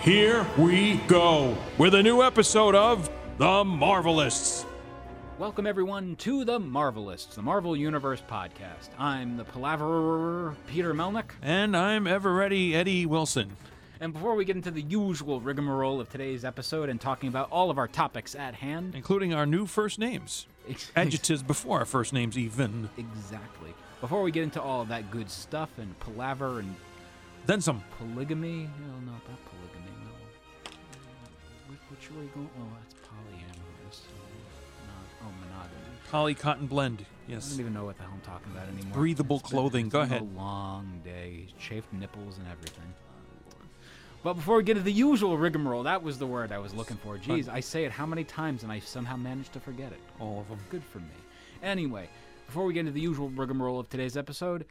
Here we go with a new episode of The Marvelists. Welcome, everyone, to the Marvelists, the Marvel Universe podcast. I'm the palaverer Peter Melnick, And I'm ever ready Eddie Wilson. and before we get into the usual rigmarole of today's episode and talking about all of our topics at hand, including our new first names. Adjectives before our first names, even. exactly. Before we get into all of that good stuff and palaver and Then some. polygamy, no, no, not polygamy, no. Are going? Oh, that's polyamorous. uh, Not, oh, monogamy. Poly cotton blend. Yes. I don't even know what the hell I'm talking about anymore. Breathable It's been- clothing. it's Go been ahead. A long day, chafed nipples and everything. But before we get to the usual rigmarole, that was the word I was looking for. Jeez, I say it how many times and I somehow managed to forget it. All of them. Good for me. Anyway, before we get into the usual rigmarole of today's episode,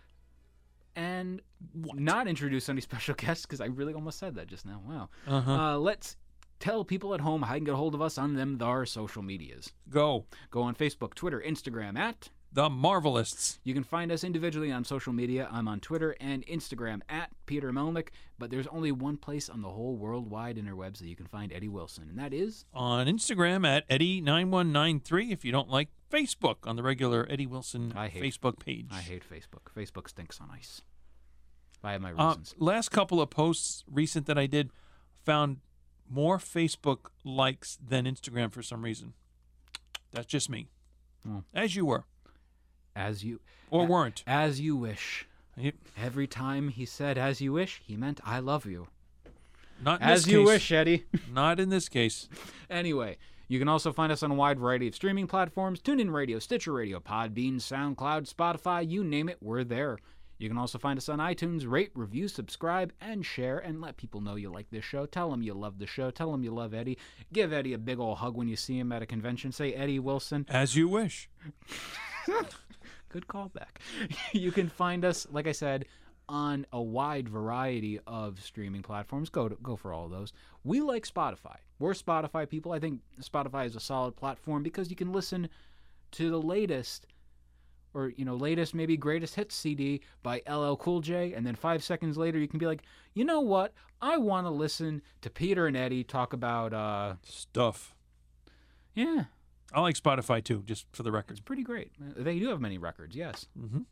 and not introduce any special guests because I really almost said that just now. Wow. Uh-huh. Uh, let's tell people at home how you can get a hold of us on them our social medias. Go. Go on Facebook, Twitter, Instagram at The Marvelists. you can find us individually on social media. I'm on Twitter and Instagram at Peter Melnick, but there's only one place on the whole worldwide interwebs that you can find Eddie Wilson, and that is On Instagram at Eddie9193 if you don't like Facebook on the regular Eddie Wilson I hate- Facebook page. I hate Facebook. Facebook stinks on ice. I have my Uh, reasons. last couple of posts recent that I did found more Facebook likes than Instagram for some reason. That's just me. Oh. As you were. as you Or weren't. as you wish. Yep. Every time he said "as you wish," he meant "I love you." Not As you case. wish, Eddie. Not in this case. Anyway, you can also find us on a wide variety of streaming platforms TuneIn Radio, Stitcher Radio, Podbean, SoundCloud, Spotify, you name it, we're there. You can also find us on iTunes. Rate, review, subscribe, and share, and let people know you like this show. Tell them you love the show. Tell them you love Eddie. Give Eddie a big ol' hug when you see him at a convention. Say, Eddie Wilson. As you wish. Good callback. you can find us, like I said, on a wide variety of streaming platforms. Go to, go for all of those. We like Spotify. We're Spotify people. I think Spotify is a solid platform because you can listen to the latest or you know latest maybe greatest hits CD by LL Cool J and then 5 seconds later you can be like, "You know what? I want to listen to Peter and Eddie talk about uh Stuff. yeah, I like Spotify too, just for the record. it's pretty great. They do have many records, yes. Mhm.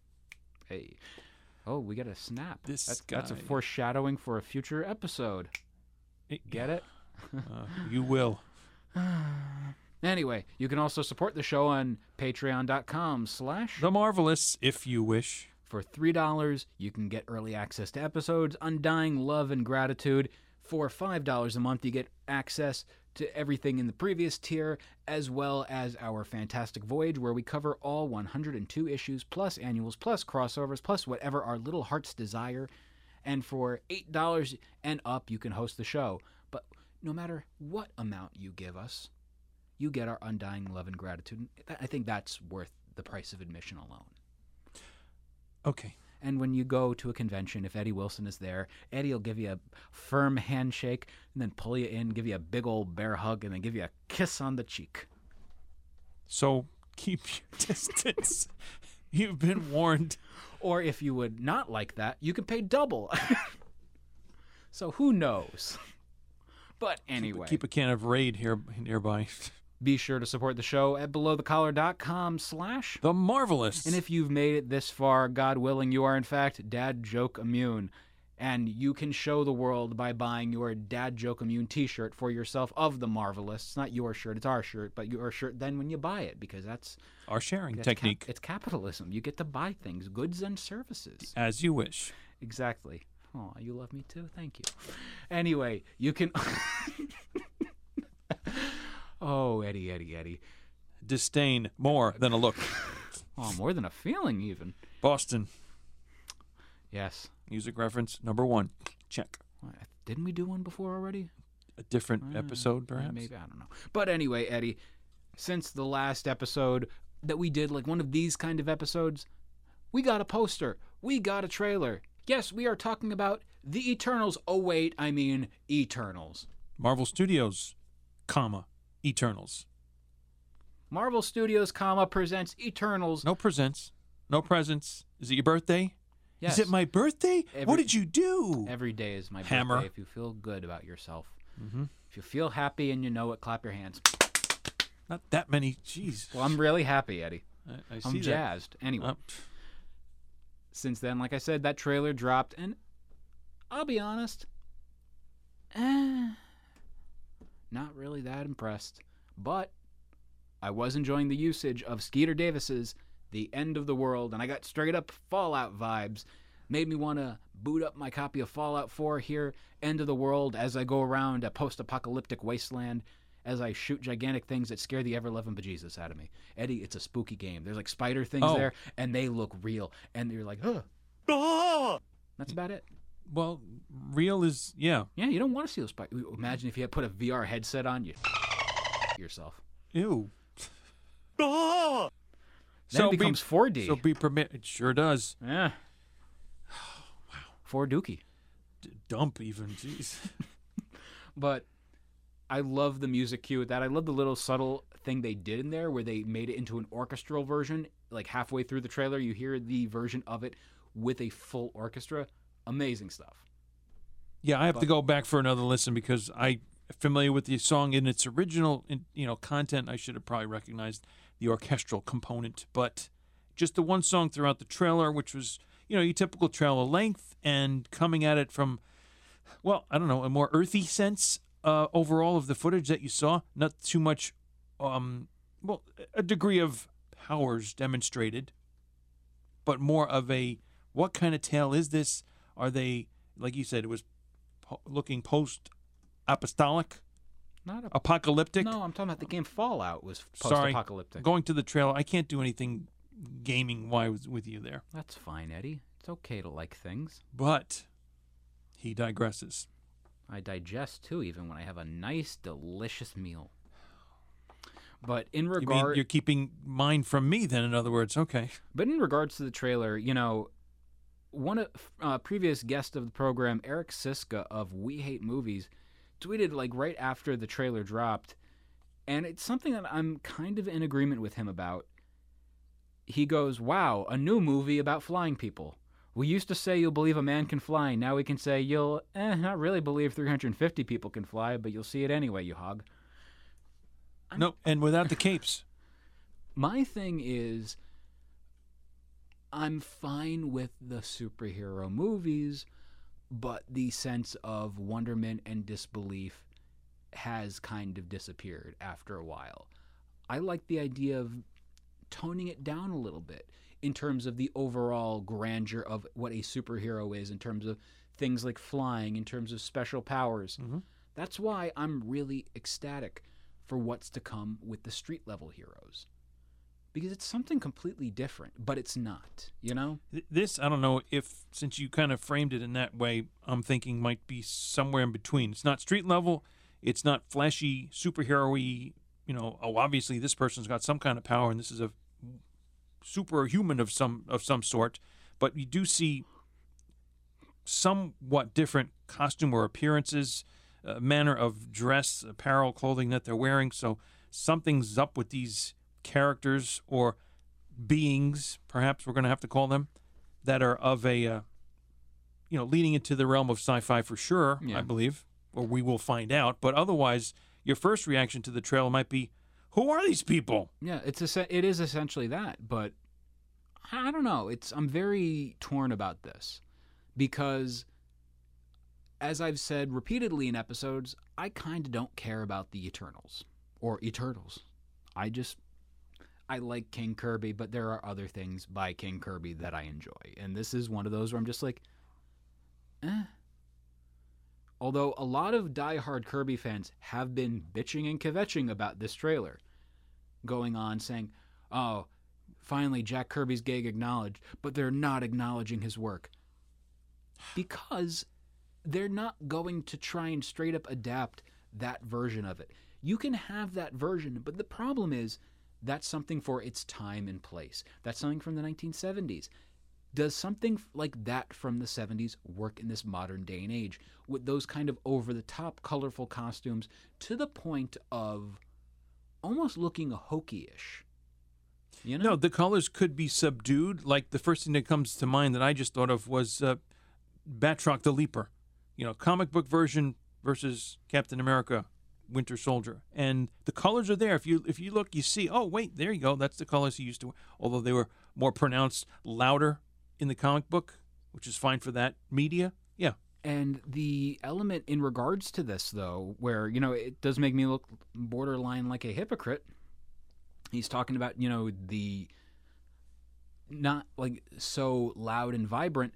Hey. Oh, we got a snap. This that's, that's a foreshadowing for a future episode. It- Get it? Uh, you will. Anyway, you can also support the show on patreon.com slash The Marvelists, if you wish. For $3, you can get early access to episodes, undying love and gratitude. For $5 a month, you get access to everything in the previous tier, as well as our Fantastic Voyage, where we cover all 102 issues, plus annuals, plus crossovers, plus whatever our little hearts desire. And for $8 and up, you can host the show. But no matter what amount you give us, you get our undying love and gratitude. I think that's worth the price of admission alone. Okay. And when you go to a convention, if Eddie Wilson is there, Eddie will give you a firm handshake and then pull you in, give you a big old bear hug, and then give you a kiss on the cheek. So keep your distance. You've been warned. Or if you would not like that, you can pay double. so who knows? But anyway, Keep a can of Raid here nearby. be sure to support the show at belowthecollar.com slash The Marvelists. And if you've made it this far, God willing, you are in fact dad joke immune. And you can show the world by buying your dad joke immune t shirt for yourself of the Marvelists. It's not your shirt, it's our shirt, but your shirt then when you buy it, because that's, Our sharing that's cap- technique. it's capitalism. You get to buy things, goods and services. As you wish. Exactly. Oh, you love me too? Thank you. Anyway, you can. oh, Eddie, Eddie, Eddie. Disdain more than a look. Oh, more than a feeling, even. Boston. Yes. Music reference number one. Check. Didn't we do one before already? a different uh, episode, perhaps. Maybe I don't know. But anyway, Eddie, since the last episode that we did, like one of these kind of episodes, we got a poster, we got a trailer. Yes, we are talking about the Eternals. Oh wait, I mean Eternals. Marvel Studios, comma Eternals. Marvel Studios, comma presents Eternals. No presents, no presents. Is it your birthday? Yes. Is it my birthday? Every- what did you do? Every day is my Hammer. birthday. If you feel good about yourself, if you feel happy and you know it, clap your hands. Not that many. Jeez. Well, I'm really happy, Eddie. I, I see I'm that. jazzed. Anyway, Uh, since then, like I said, that trailer dropped, and I'll be honest, eh, not really that impressed. But I was enjoying the usage of Skeeter Davis's "The End of the World," and I got straight up Fallout vibes. Made me want to boot up my copy of Fallout 4 here, End of the World, as I go around a post-apocalyptic wasteland. As I shoot gigantic things that scare the ever loving bejesus out of me. Eddie, it's a spooky game. There's like spider things Oh. there, and they look real. And you're like, huh. Ah! That's about it. Well, real is yeah. Yeah, you don't want to see those spiders. Imagine if you had put a VR headset on you. Yourself. Ew. Ah! Then So it be- becomes 4D. So be permit. It sure does. yeah. wow. 4 Dookie. D- dump even. Jeez. But I love the music cue with that. I love the little subtle thing they did in there where they made it into an orchestral version. Like halfway through the trailer, you hear the version of it with a full orchestra. Amazing stuff. Yeah, I have to go back for another listen because I familiar with the song in its original, in, you know, content. I should have probably recognized the orchestral component, but just the one song throughout the trailer, which was, you know, your typical trailer length and coming at it from, well, I don't know, a more earthy sense uh, overall of the footage that you saw. Not too much, um, well, a degree of powers demonstrated, but more of a what kind of tale is this? Are they, like you said, it was po- looking post apostolic, Not a apocalyptic. No, I'm talking about the game Fallout was Sorry, post-apocalyptic. going to the trailer. I can't do anything gaming wise with you there, That's fine, Eddie. It's okay to like things. but he digresses. I digest too, even when I have a nice, delicious meal. But in You mean regard, you're keeping mine from me? Then, in other words, okay. but in regards to the trailer, you know, one of uh, previous guest of the program, Eric Szyszka of We Hate Movies, tweeted like right after the trailer dropped, and it's something that I'm kind of in agreement with him about. He goes, "Wow, a new movie about flying people." We used to say you'll believe a man can fly. Now we can say you'll eh, not really believe 350 people can fly, but you'll see it anyway, you hog. No, and without the capes. My thing is, I'm fine with the superhero movies, but the sense of wonderment and disbelief has kind of disappeared after a while. I like the idea of toning it down a little bit in terms of the overall grandeur of what a superhero is, in terms of things like flying, in terms of special powers. Mm-hmm. That's why I'm really ecstatic for what's to come with the street level heroes. Because it's something completely different, but it's not, you know? This, I don't know if, since you kind of framed it in that way, I'm thinking might be somewhere in between. It's not street level, it's not flashy, superhero y, you know, oh, obviously this person's got some kind of power and this is a superhuman of some of some sort, but you do see somewhat different costume or appearances, uh, manner of dress, apparel, clothing that they're wearing. So something's up with these characters or beings, perhaps we're going to have to call them, that are of a, uh, you know, leading into the realm of sci-fi for sure. Yeah. I believe, or we will find out. But otherwise, your first reaction to the trailer might be, "Who are these people?" Yeah, it's a, it is essentially that, but I don't know. It's I'm very torn about this because as I've said repeatedly in episodes, I kind of don't care about the Eternals or Eternals. I just I like King Kirby, but there are other things by King Kirby that I enjoy. And this is one of those where I'm just like eh. Although a lot of diehard Kirby fans have been bitching and kvetching about this trailer going on saying, "Oh, finally Jack Kirby's gig acknowledged," but they're not acknowledging his work because they're not going to try and straight up adapt that version of it. You can have that version, but the problem is that's something for its time and place. That's something from the 1970s. Does something like that from the 70s work in this modern day and age with those kind of over the top colorful costumes to the point of almost looking hokey-ish? You know? No, the colors could be subdued. Like the first thing that comes to mind that I just thought of was uh, Batroc the Leaper. You know, comic book version versus Captain America, Winter Soldier, and the colors are there. If you if you look, you see. Oh, wait, there you go. That's the colors he used to. wear. Although they were more pronounced, louder in the comic book, which is fine for that media. Yeah, And the element in regards to this, though, where, you know, it does make me look borderline like a hypocrite. He's talking about, you know, the not like so loud and vibrant.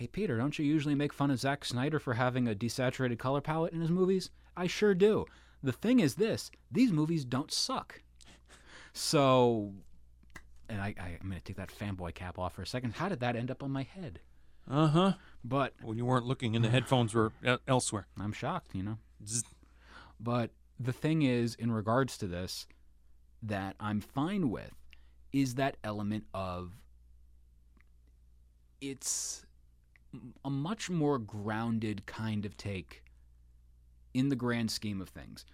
Hey, Peter, don't you usually make fun of Zack Snyder for having a desaturated color palette in his movies? I sure do. The thing is this these movies don't suck. So, and I, I, I'm going to take that fanboy cap off for a second. How did that end up on my head? uh huh. But When you weren't looking, and the headphones were elsewhere. I'm shocked, you know. Zzz. But the thing is, in regards to this, that I'm fine with is that element of it's a much more grounded kind of take in the grand scheme of things.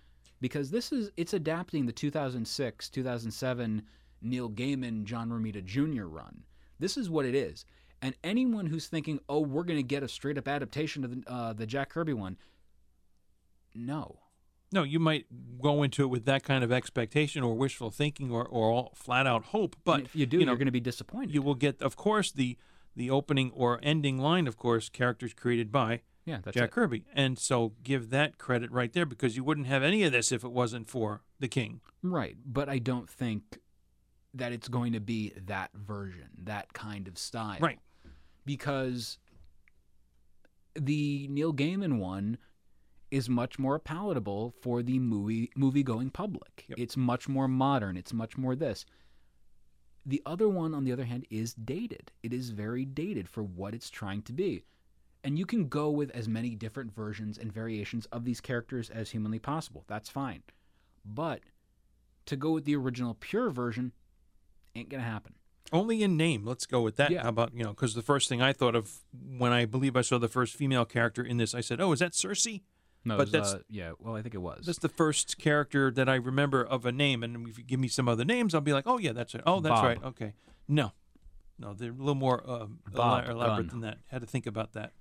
Because this is, it's adapting the 2006 2007 Neil Gaiman, John Romita Jr. run. This is what it is. And anyone who's thinking, oh, we're going to get a straight up adaptation of the, uh, the Jack Kirby one, no. No, you might go into it with that kind of expectation or wishful thinking or, or flat out hope. But And if you do, you know, are going to be disappointed. you will get, of course, the the opening or ending line, of course, characters created by yeah, that's Jack it. Kirby, and so give that credit right there because you wouldn't have any of this if it wasn't for the King. Right, but I don't think that it's going to be that version, that kind of style. Right. Because the Neil Gaiman one is much more palatable for the movie movie going public. Yep. It's much more modern, it's much more this. The other one on the other hand is dated. It is very dated for what it's trying to be. And you can go with as many different versions and variations of these characters as humanly possible. That's fine. But to go with the original pure version ain't going to happen. Only in name. Let's go with that. Yeah. How about you know? Because the first thing I thought of when I believe I saw the first female character in this, I said, "Oh, is that Cersei?" No, But was, that's- uh, yeah, well, I think it was. That's the first character that I remember of a name, and if you give me some other names, I'll be like, "Oh yeah, that's it. Oh, that's Bob. right. Okay." No, no, they're a little more um, Bob ela- elaborate Gunn. than that. Had to think about that.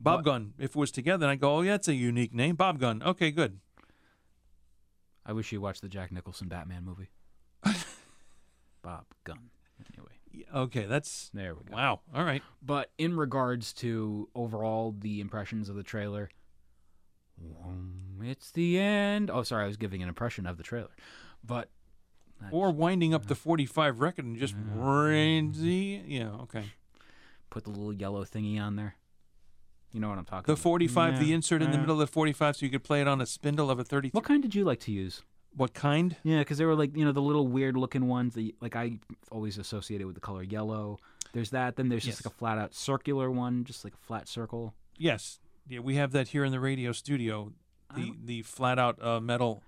Bob But- Gunn. If it was together, I'd go, "Oh yeah, it's a unique name, Bob Gunn." Okay, good. I wish you watched the Jack Nicholson Batman movie. Bob Gunn. Anyway, Okay, that's there we go. wow. All right. But in regards to overall the impressions of the trailer, it's the end. Oh, sorry, I was giving an impression of the trailer. But Or winding up the 45 record and just crazy. Yeah, okay. put the little yellow thingy on there. You know what I'm talking The about. 45, the insert in the middle of the 45 so you could play it on a spindle of a 33. What kind did you like to use? What kind? Yeah, because they were like you know the little weird looking ones that you- like I always associated with the color yellow. There's that. Then there's just Yes. like a flat out circular one, just like a flat circle. Yes. Yeah, we have that here in the radio studio. The the flat out uh, metal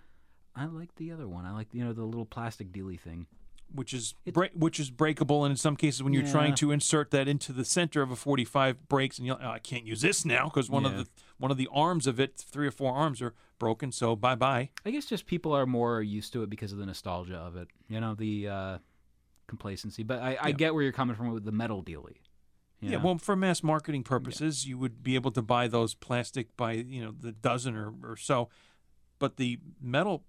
I like the other one. I like you know the little plastic dealy thing. which is break, which is breakable and in some cases when you're trying to insert that into the center of a 45 breaks and you're like, oh, I can't use this now because one Yeah. of the one of the arms of it, three or four arms are broken, so bye-bye. I guess just people are more used to it because of the nostalgia of it. You know the uh, complacency. But I, I Yeah. get where you're coming from with the metal dealy. You Yeah, well, for mass marketing purposes, you would be able to buy those plastic by you know the dozen or, or so, but the metal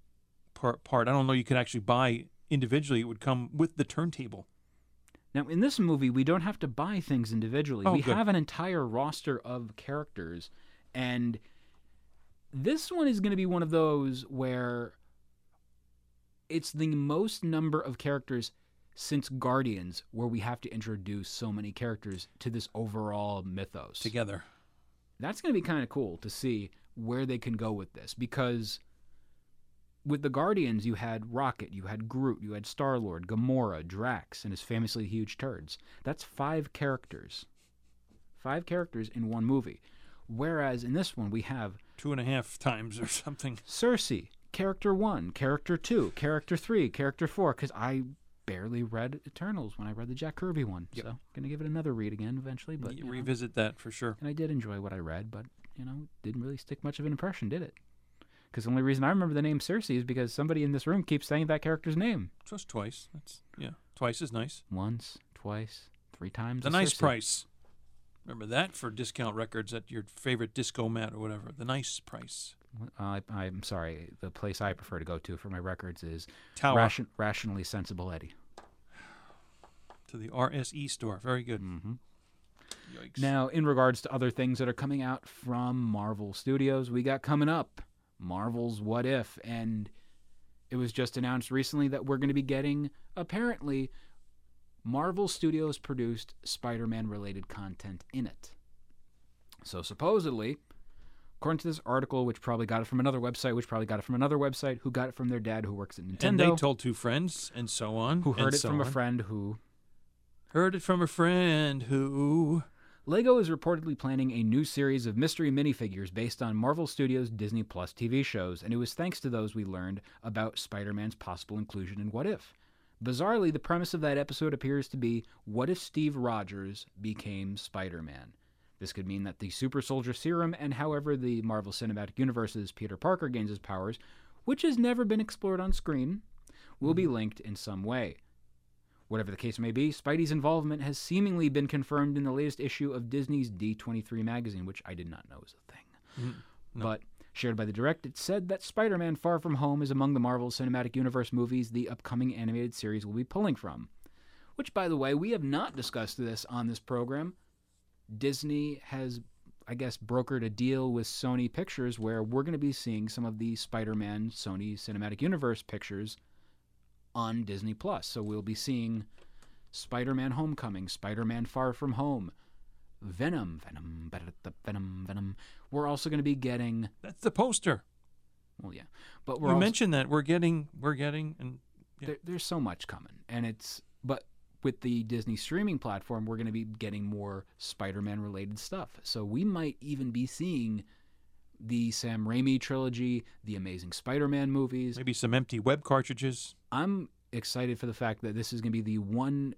part, part, I don't know. You could actually buy individually. It would come with the turntable. Now, in this movie, we don't have to buy things individually. Oh, we good. have an entire roster of characters, and this one is going to be one of those where it's the most number of characters since Guardians, where we have to introduce so many characters to this overall mythos. together. That's going to be kind of cool to see where they can go with this because with the Guardians, you had Rocket, you had Groot, you had Star Lord, Gamora, Drax, and his famously huge turds. That's five characters. Five characters in one movie. Whereas in this one, we have two and a half times or something. Cersei, character one, character two, character three, character four. Because I barely read Eternals when I read the Jack Kirby one, so gonna give it another read again eventually. But You you know, revisit that for sure. and I did enjoy what I read, but you know, didn't really stick much of an impression, did it? Because the only reason I remember the name Cersei is because somebody in this room keeps saying that character's name Just twice. That's yeah, twice is nice. once, twice, three times. The nice Cersei. price. Remember that for discount records at your favorite disco mat or whatever. The nice price. Uh, I, I'm sorry. The place I prefer to go to for my records is Ration, Rationally Sensible Eddie. To the RSE store. Very good. hmm Yikes. Now, in regards to other things that are coming out from Marvel Studios, we got coming up Marvel's What If, and it was just announced recently that we're going to be getting apparently Marvel Studios produced Spider-Man related content in it. So supposedly, according to this article, which probably got it from another website, which probably got it from another website, who got it from their dad who works at Nintendo, and they told two friends, and so on. who and heard it so from a friend who Heard it from a friend who. Lego is reportedly planning a new series of mystery minifigures based on Marvel Studios' Disney Plus TV shows, and it was thanks to those we learned about Spider Man's possible inclusion in What If. Bizarrely, the premise of that episode appears to be what if Steve Rogers became Spider Man? This could mean that the super soldier serum and however the Marvel Cinematic Universe's Peter Parker gains his powers, which has never been explored on screen, will be mm-hmm. linked in some way. Whatever the case may be, Spidey's involvement has seemingly been confirmed in the latest issue of Disney's D23 magazine, which I did not know was a thing. Mm, but shared by the Direct, it said that Spider Man Far From Home is among the Marvel Cinematic Universe movies the upcoming animated series will be pulling from. Which, by the way, we have not discussed this on this program. Disney has, I guess, brokered a deal with Sony Pictures where we're going to be seeing some of the Spider Man Sony Cinematic Universe pictures on Disney Plus. So we'll be seeing Spider-Man: Homecoming, Spider-Man: Far From Home, Venom, Venom, Venom, Venom. We're also going to be getting, That's the poster. well, yeah, but we're you also, mentioned that we're getting, we're getting, and yeah. there, there's so much coming, and it's but with the Disney streaming platform, we're going to be getting more Spider-Man related stuff. So we might even be seeing the Sam Raimi trilogy, the Amazing Spider-Man movies, maybe some empty web cartridges. I'm excited for the fact that this is going to be the one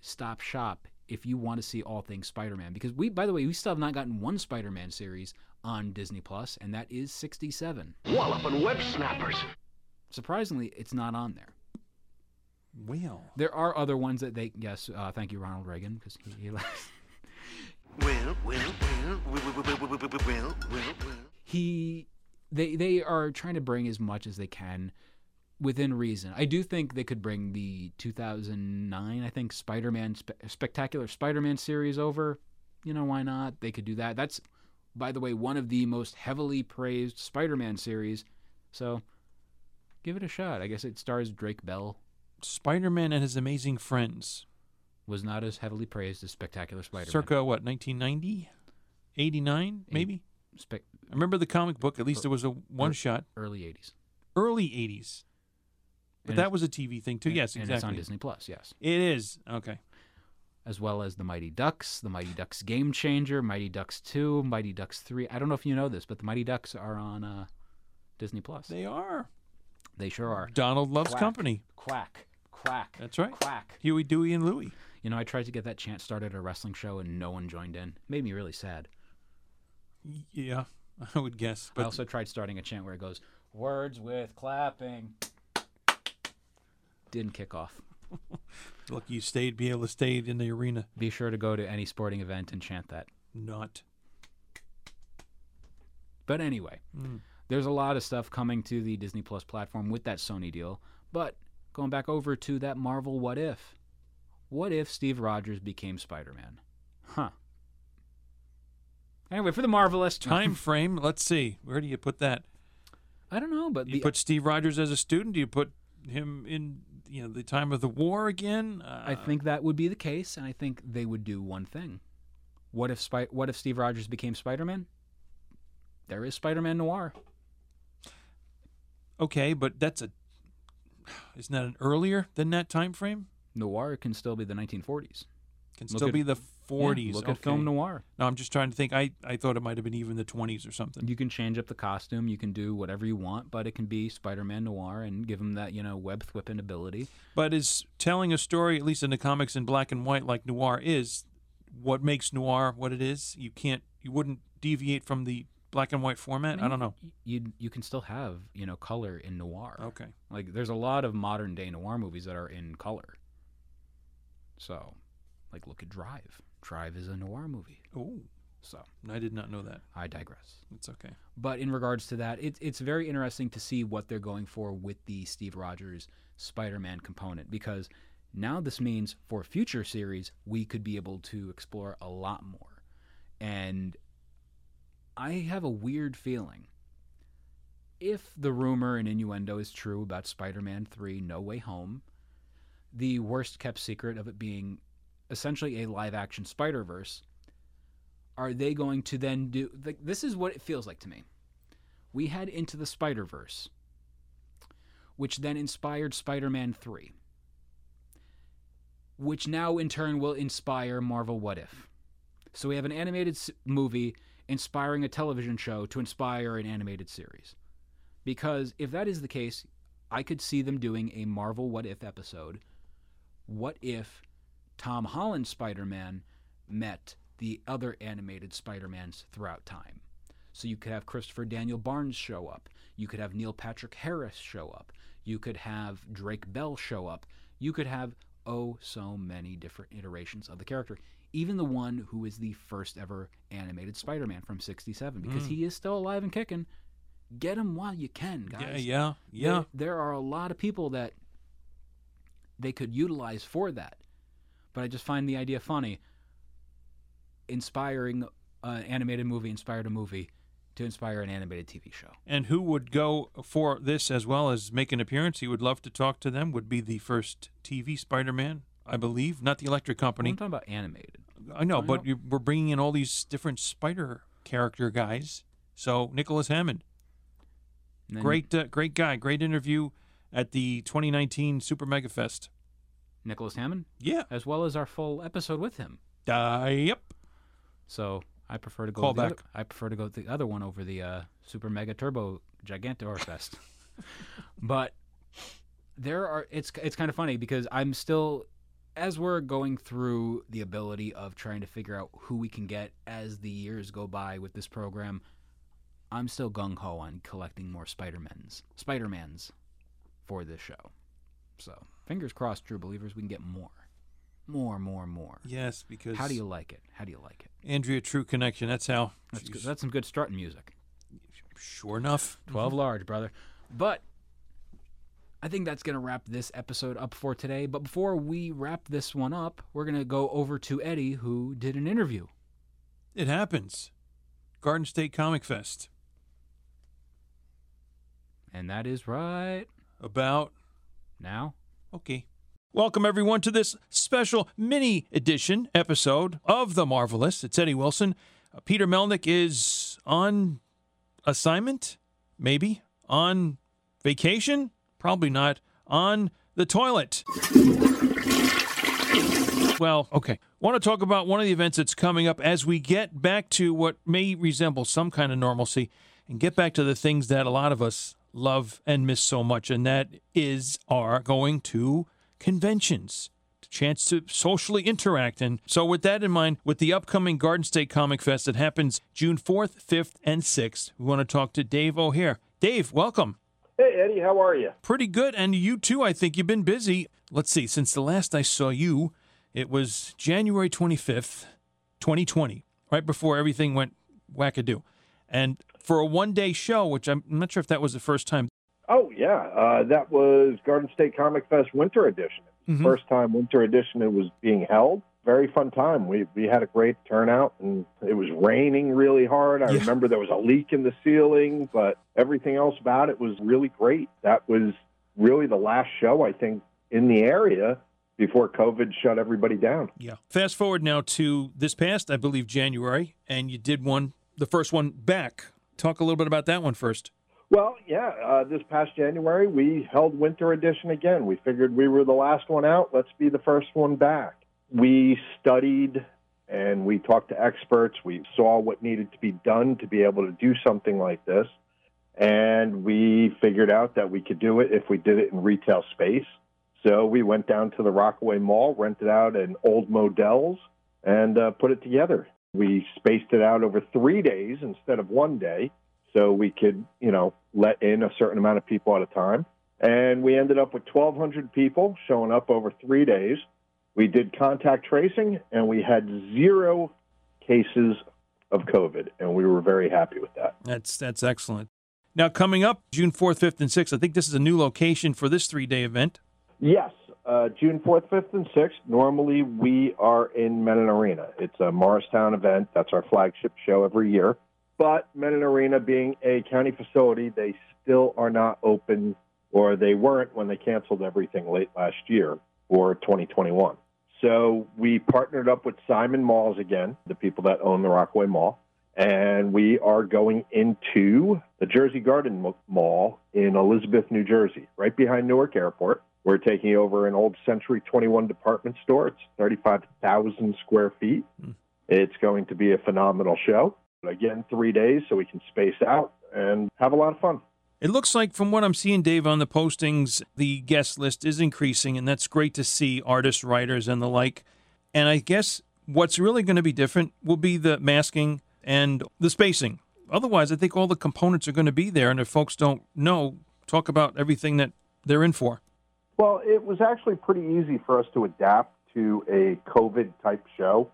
stop shop if you want to see all things Spider-Man because we by the way, we still have not gotten one Spider-Man series on Disney Plus and that is 67. Walloping web snappers. Surprisingly, it's not on there. Well, There are other ones that they yes, uh, thank you Ronald Reagan because he, he Well, well, well, well, well, well, well, well, well, well. He they they are trying to bring as much as they can within reason. I do think they could bring the 2009, I think Spider-Man Spe- Spectacular Spider-Man series over. You know why not? They could do that. That's by the way one of the most heavily praised Spider-Man series. So give it a shot. I guess it stars Drake Bell. Spider-Man and His Amazing Friends, Was not as heavily praised as Spectacular Spider-Man. circa what 1990, 89, maybe. Spec- I remember the comic book. At least it was a one shot, early 80s. early 80s. But And that was a TV thing too. yes, exactly. and it's on Disney Plus. Yes. It is okay. as well as the Mighty Ducks, the Mighty Ducks Game Changer, Mighty Ducks 2, Mighty Ducks 3. I don't know if you know this, but the Mighty Ducks are on uh, Disney Plus. They, are. They sure are. Donald loves Quack. company. Quack, quack. That's right. Quack. Huey, Dewey, and Louie. You know, I tried to get that chant started at a wrestling show and no one joined in. Made me really sad. Yeah, I would guess. But I also tried starting a chant where it goes, words with clapping. Didn't kick off. look, you stayed, be able to stay in the arena. Be sure to go to any sporting event and chant that. Not. But anyway, Mm. there's a lot of stuff coming to the Disney Plus platform with that Sony deal. But going back over to that Marvel What If. What if Steve Rogers became Spider Man? Anyway, for the Marvelous Time frame. Let's see. Where do you put that? I don't know, but Do you the, put Steve Rogers as a student? Do you put him in you know the time of the war again? Uh, I think that would be the case, and I think they would do one thing. What if Spy- What if Steve Rogers became Spider Man? There is Spider Man Noir. okay, but that's a isn't that an earlier than that time frame? Noir can still be the 1940s. Can Look still at- be the Yeah, 40s. look okay. at film noir. No, I'm just trying to think. I, I thought it might have been even the 20s or something. You can change up the costume. You can do whatever you want, but it can be Spider-Man noir and give him that you know web whipping ability. But is telling a story, at least in the comics in black and white, like noir is, what makes noir what it is? You can't, you wouldn't deviate from the black and white format. I don't know. You you can still have you know color in noir. Okay. Like there's a lot of modern day noir movies that are in color. So, like look at Drive. Drive is a noir movie. Oh, So I did not know that. I digress. It's okay. But in regards to that, it's it's very interesting to see what they're going for with the Steve Rogers Spider-Man component because now this means for future series we could be able to explore a lot more. And I have a weird feeling if the rumor and innuendo is true about Spider-Man 3 No Way Home, the worst kept secret of it being essentially a live action Spider-Verse are they going to then do like this is what it feels like to me. We had into the spider verse which then inspired spider-man 3 which now in turn will inspire marvel what if. So we have an animated movie inspiring a television show to inspire an animated series. Because if that is the case i could see them doing a marvel what if episode what if tom Holland spider-man met the other animated Spider-Mans throughout time. So you could have Christopher Daniel Barnes show up. You could have Neil Patrick Harris show up. You could have Drake Bell show up. You could have oh so many different iterations of the character. Even the one who is the first ever animated Spider-Man from 67 because hmm. he is still alive and kicking. Get him while you can, Yeah, guys. yeah, yeah. There, there are a lot of people that they could utilize for that. But I just find the idea funny. Inspiring an animated movie inspired a movie to inspire an animated TV show. And who would go for this as well as make an appearance? He would love to talk to them. Would be the first TV Spider-Man, I believe, not the Electric Company. I'm talking about animated. I know, I but you, we're bringing in all these different Spider character guys. So Nicholas Hammond, great, uh, great guy, great interview at the 2019 Super Mega Fest. Nicholas Hammond, Yeah, as well as our full episode with him. uh, yep. So I prefer to go. Call back. Other, I prefer to go with the other one over the uh, Super Mega Turbo Gigantor Fest. but there are. It's it's kind of funny because I'm still, as we're going through the ability of trying to figure out who we can get as the years go by with this program. I'm still gung ho on collecting more Spider-Mans, Spider-Mans, for this show. So fingers crossed, true believers, we can get more, more, more, more. Yes, because How do you like it? How do you like it? Andrea True Connection? That's how. That's, good. That's some good strutting music. sure enough. 12 large, brother. But I think that's going to wrap this episode up for today. But before we wrap this one up, we're going to go over to Eddie, who did an interview. It happens. Garden State Comic Fest And that is right about now. Okay. Welcome, everyone, to this special mini edition episode of The Marvelists. It's Eddie Wilson. Uh, Peter Melnick is on assignment, maybe, on vacation, probably not, on the toilet. Well, okay. Want to talk about one of the events that's coming up as we get back to what may resemble some kind of normalcy and get back to the things that a lot of us love and miss so much, and that is our going to conventions. Chance to socially interact. And so, with that in mind, with the upcoming Garden State Comic Fest that happens June 4th, 5th, and 6th, we want to talk to Dave O'Hare. Dave, welcome. Hey, Eddie, how are you? Pretty good. And you too, I think you've been busy. Let's see, since the last I saw you, it was January 25th, 2020, right before everything went wackadoo. And for a one day show, which I'm not sure if that was the first time. Oh, yeah. Uh, that was Garden State Comic Fest Winter Edition. Mhm. First time Winter Edition it was being held. Very fun time. We we had a great turnout, and it was raining really hard. I Yeah. remember there was a leak in the ceiling, but everything else about it was really great. That was really the last show I think in the area before COVID shut everybody down. Yeah. Fast forward now to this past, I believe, January, and you did one, the first one back. Talk a little bit about that one first. Well, yeah, uh, this past January we held Winter Edition again. We figured we were the last one out. Let's be the first one back. We studied and we talked to experts. We saw what needed to be done to be able to do something like this. And we figured out that we could do it if we did it in retail space. So we went down to the Rockaway Mall, rented out an old Modell's, and uh, put it together. We spaced it out over three days instead of one day, so we could, you know, let in a certain amount of people at a time. And we ended up with 1,200 people showing up over three days. We did contact tracing, and we had zero cases of COVID, and we were very happy with that. That's that's excellent. Now coming up June fourth, fifth, and sixth. I think this is a new location for this three day event. Yes, uh, June 4th, 5th, and 6th. Normally, we are in Mennen Arena. It's a Morristown event. That's our flagship show every year. But Mennen Arena being a county facility, they still are not open, or they weren't when they canceled everything late last year for 2021. So we partnered up with Simon Malls again, the people that own the Rockaway Mall, and we are going into the Jersey Garden Mall in Elizabeth, New Jersey, right behind Newark Airport. We're taking over an old Century 21 department store. It's 35,000 square feet. Mm. It's going to be a phenomenal show. Again, three days so we can space out and have a lot of fun. It looks like, from what I'm seeing, Dave, on the postings, the guest list is increasing, and that's great to see artists, writers, and the like. And I guess what's really going to be different will be the masking and the spacing. Otherwise, I think all the components are going to be there. And if folks don't know, talk about everything that they're in for. Well, it was actually pretty easy for us to adapt to a COVID type show,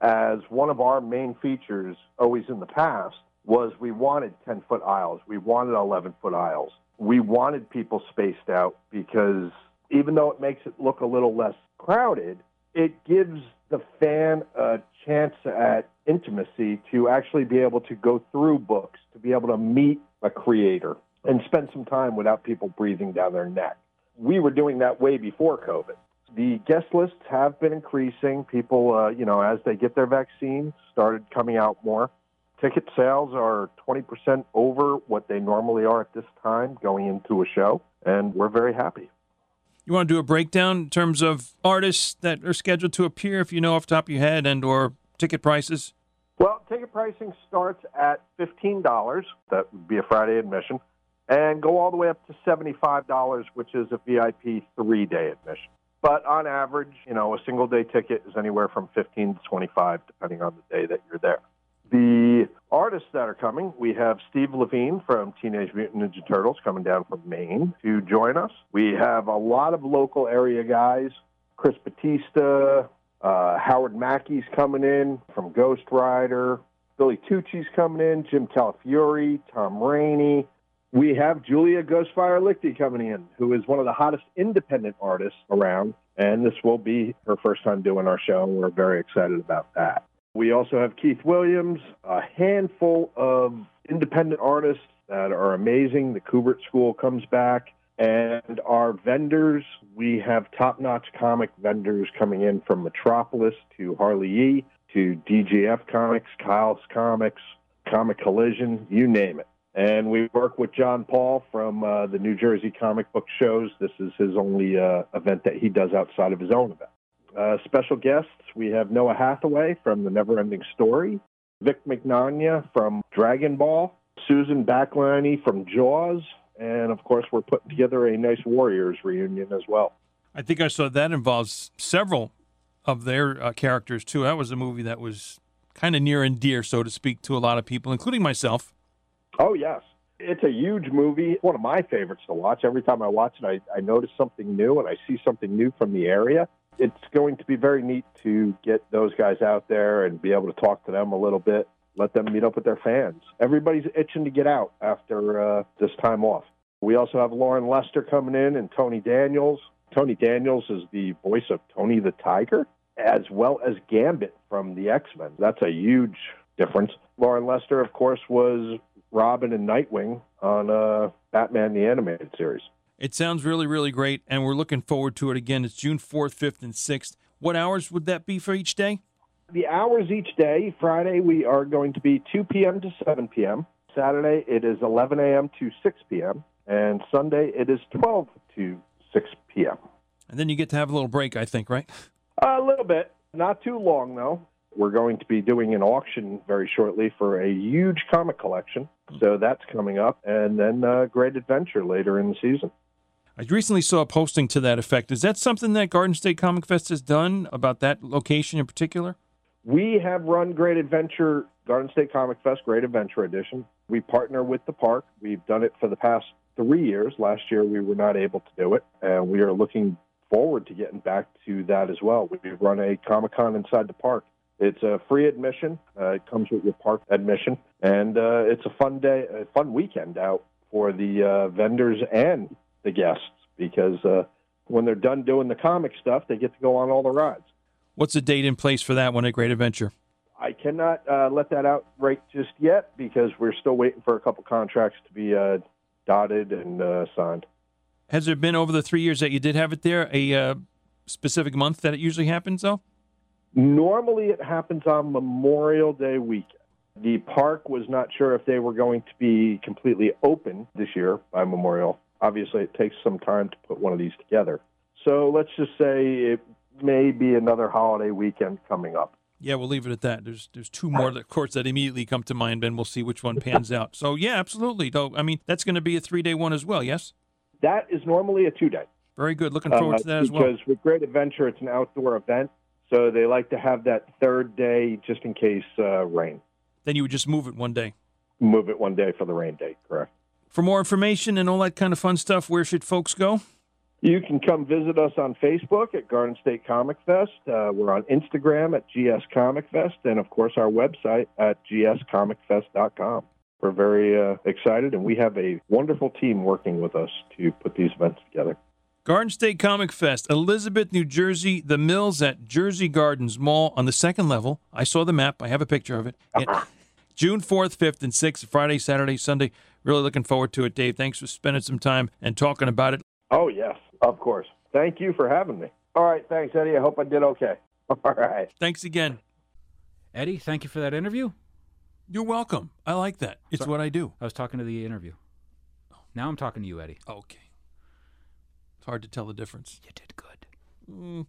as one of our main features, always in the past, was we wanted 10 foot aisles, we wanted 11 foot aisles. We wanted people spaced out because even though it makes it look a little less crowded, it gives the fan a chance at intimacy to actually be able to go through books, to be able to meet a creator and spend some time without people breathing down their neck we were doing that way before COVID. The guest lists have been increasing. People, uh, you know, as they get their vaccines, started coming out more. Ticket sales are 20% over what they normally are at this time going into a show, and we're very happy. You want to do a breakdown in terms of artists that are scheduled to appear, if you know off the top of your head, and or ticket prices? Well, ticket pricing starts at $15. That would be a Friday admission and go all the way up to $75, which is a VIP three day admission. But on average, you know, a single day ticket is anywhere from 15 to 25, depending on the day that you're there. The artists that are coming, we have Steve Lavigne from Teenage Mutant Ninja Turtles coming down from Maine to join us. We have a lot of local area guys, Chris Batista, uh, Howard Mackie's coming in from Ghost Rider, Billy Tucci's coming in, Jim Calafiore, Tom Raney, we have Julia Ghostfire Lichty coming in, who is one of the hottest independent artists around, and this will be her first time doing our show, we're very excited about that. We also have Keith Williams, a handful of independent artists that are amazing. The Kubert School comes back. And our vendors, we have top notch comic vendors coming in from Metropolis to Harley E to DGF Comics, Kyle's Comics, Comic Collision, you name it. And we work with John Paul from uh, the New Jersey Comic Book Shows. This is his only uh, event that he does outside of his own event. Uh, special guests, we have Noah Hathaway from The Neverending Story, Vic Mignogna from Dragon Ball, Susan Backlinie from Jaws, and of course, we're putting together a nice Warriors reunion as well. I think I saw that involves several of their uh, characters too. That was a movie that was kind of near and dear, so to speak, to a lot of people, including myself. Oh, yes. It's a huge movie. One of my favorites to watch. Every time I watch it, I, I notice something new and I see something new from the area. It's going to be very neat to get those guys out there and be able to talk to them a little bit, let them meet up with their fans. Everybody's itching to get out after uh, this time off. We also have Loren Lester coming in and Tony Daniels. Tony Daniels is the voice of Tony the Tiger, as well as Gambit from the X Men. That's a huge difference. Loren Lester, of course, was Robin and Nightwing on uh, Batman the Animated Series. It sounds really, really great, and we're looking forward to it again. It's June 4th, 5th, and 6th. What hours would that be for each day? The hours each day Friday, we are going to be 2 p.m. to 7 p.m. Saturday, it is 11 a.m. to 6 p.m. And Sunday, it is 12 to 6 p.m. And then you get to have a little break, I think, right? A little bit. Not too long, though. We're going to be doing an auction very shortly for a huge comic collection. So that's coming up. And then uh, Great Adventure later in the season. I recently saw a posting to that effect. Is that something that Garden State Comic Fest has done about that location in particular? We have run Great Adventure, Garden State Comic Fest Great Adventure Edition. We partner with the park. We've done it for the past three years. Last year we were not able to do it, and we are looking forward to getting back to that as well. We've run a Comic Con inside the park. It's a free admission. Uh, it comes with your park admission, and uh, it's a fun day, a fun weekend out for the uh, vendors and the guests because uh, when they're done doing the comic stuff, they get to go on all the rides. What's the date in place for that one at Great Adventure? I cannot uh, let that out right just yet because we're still waiting for a couple contracts to be uh, dotted and uh, signed. Has there been over the three years that you did have it there a uh, specific month that it usually happens, though? Normally, it happens on Memorial Day weekend. The park was not sure if they were going to be completely open this year by Memorial. Obviously, it takes some time to put one of these together. So let's just say it may be another holiday weekend coming up. Yeah, we'll leave it at that. There's there's two more, of course, that immediately come to mind, and we'll see which one pans out. So yeah, absolutely. Though I mean, that's going to be a three day one as well. Yes. That is normally a two day. Very good. Looking forward Uh, to that as well. Because with Great Adventure, it's an outdoor event, so they like to have that third day just in case uh, rain. Then you would just move it one day. Move it one day for the rain date, correct? For more information and all that kind of fun stuff, where should folks go? You can come visit us on Facebook at Garden State Comic Fest. Uh, we're on Instagram at GS Comic Fest, and of course our website at gscomicfest.com. We're very uh, excited, and we have a wonderful team working with us to put these events together. Garden State Comic Fest, Elizabeth, New Jersey, the Mills at Jersey Gardens Mall on the second level. I saw the map. I have a picture of it. Uh-huh. And June 4th, 5th, and 6th, Friday, Saturday, Sunday. Really looking forward to it, Dave. Thanks for spending some time and talking about it. Oh, yes, of course. Thank you for having me. All right, thanks, Eddie. I hope I did okay. All right. Thanks again. Eddie, thank you for that interview. You're welcome. I like that. It's what I do. I was talking to the interview. Now I'm talking to you, Eddie. Okay. It's hard to tell the difference. You did good. Hmm.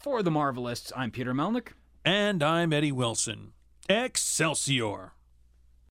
For the Marvelists, I'm Peter Melnick. And I'm Eddie Wilson. Excelsior.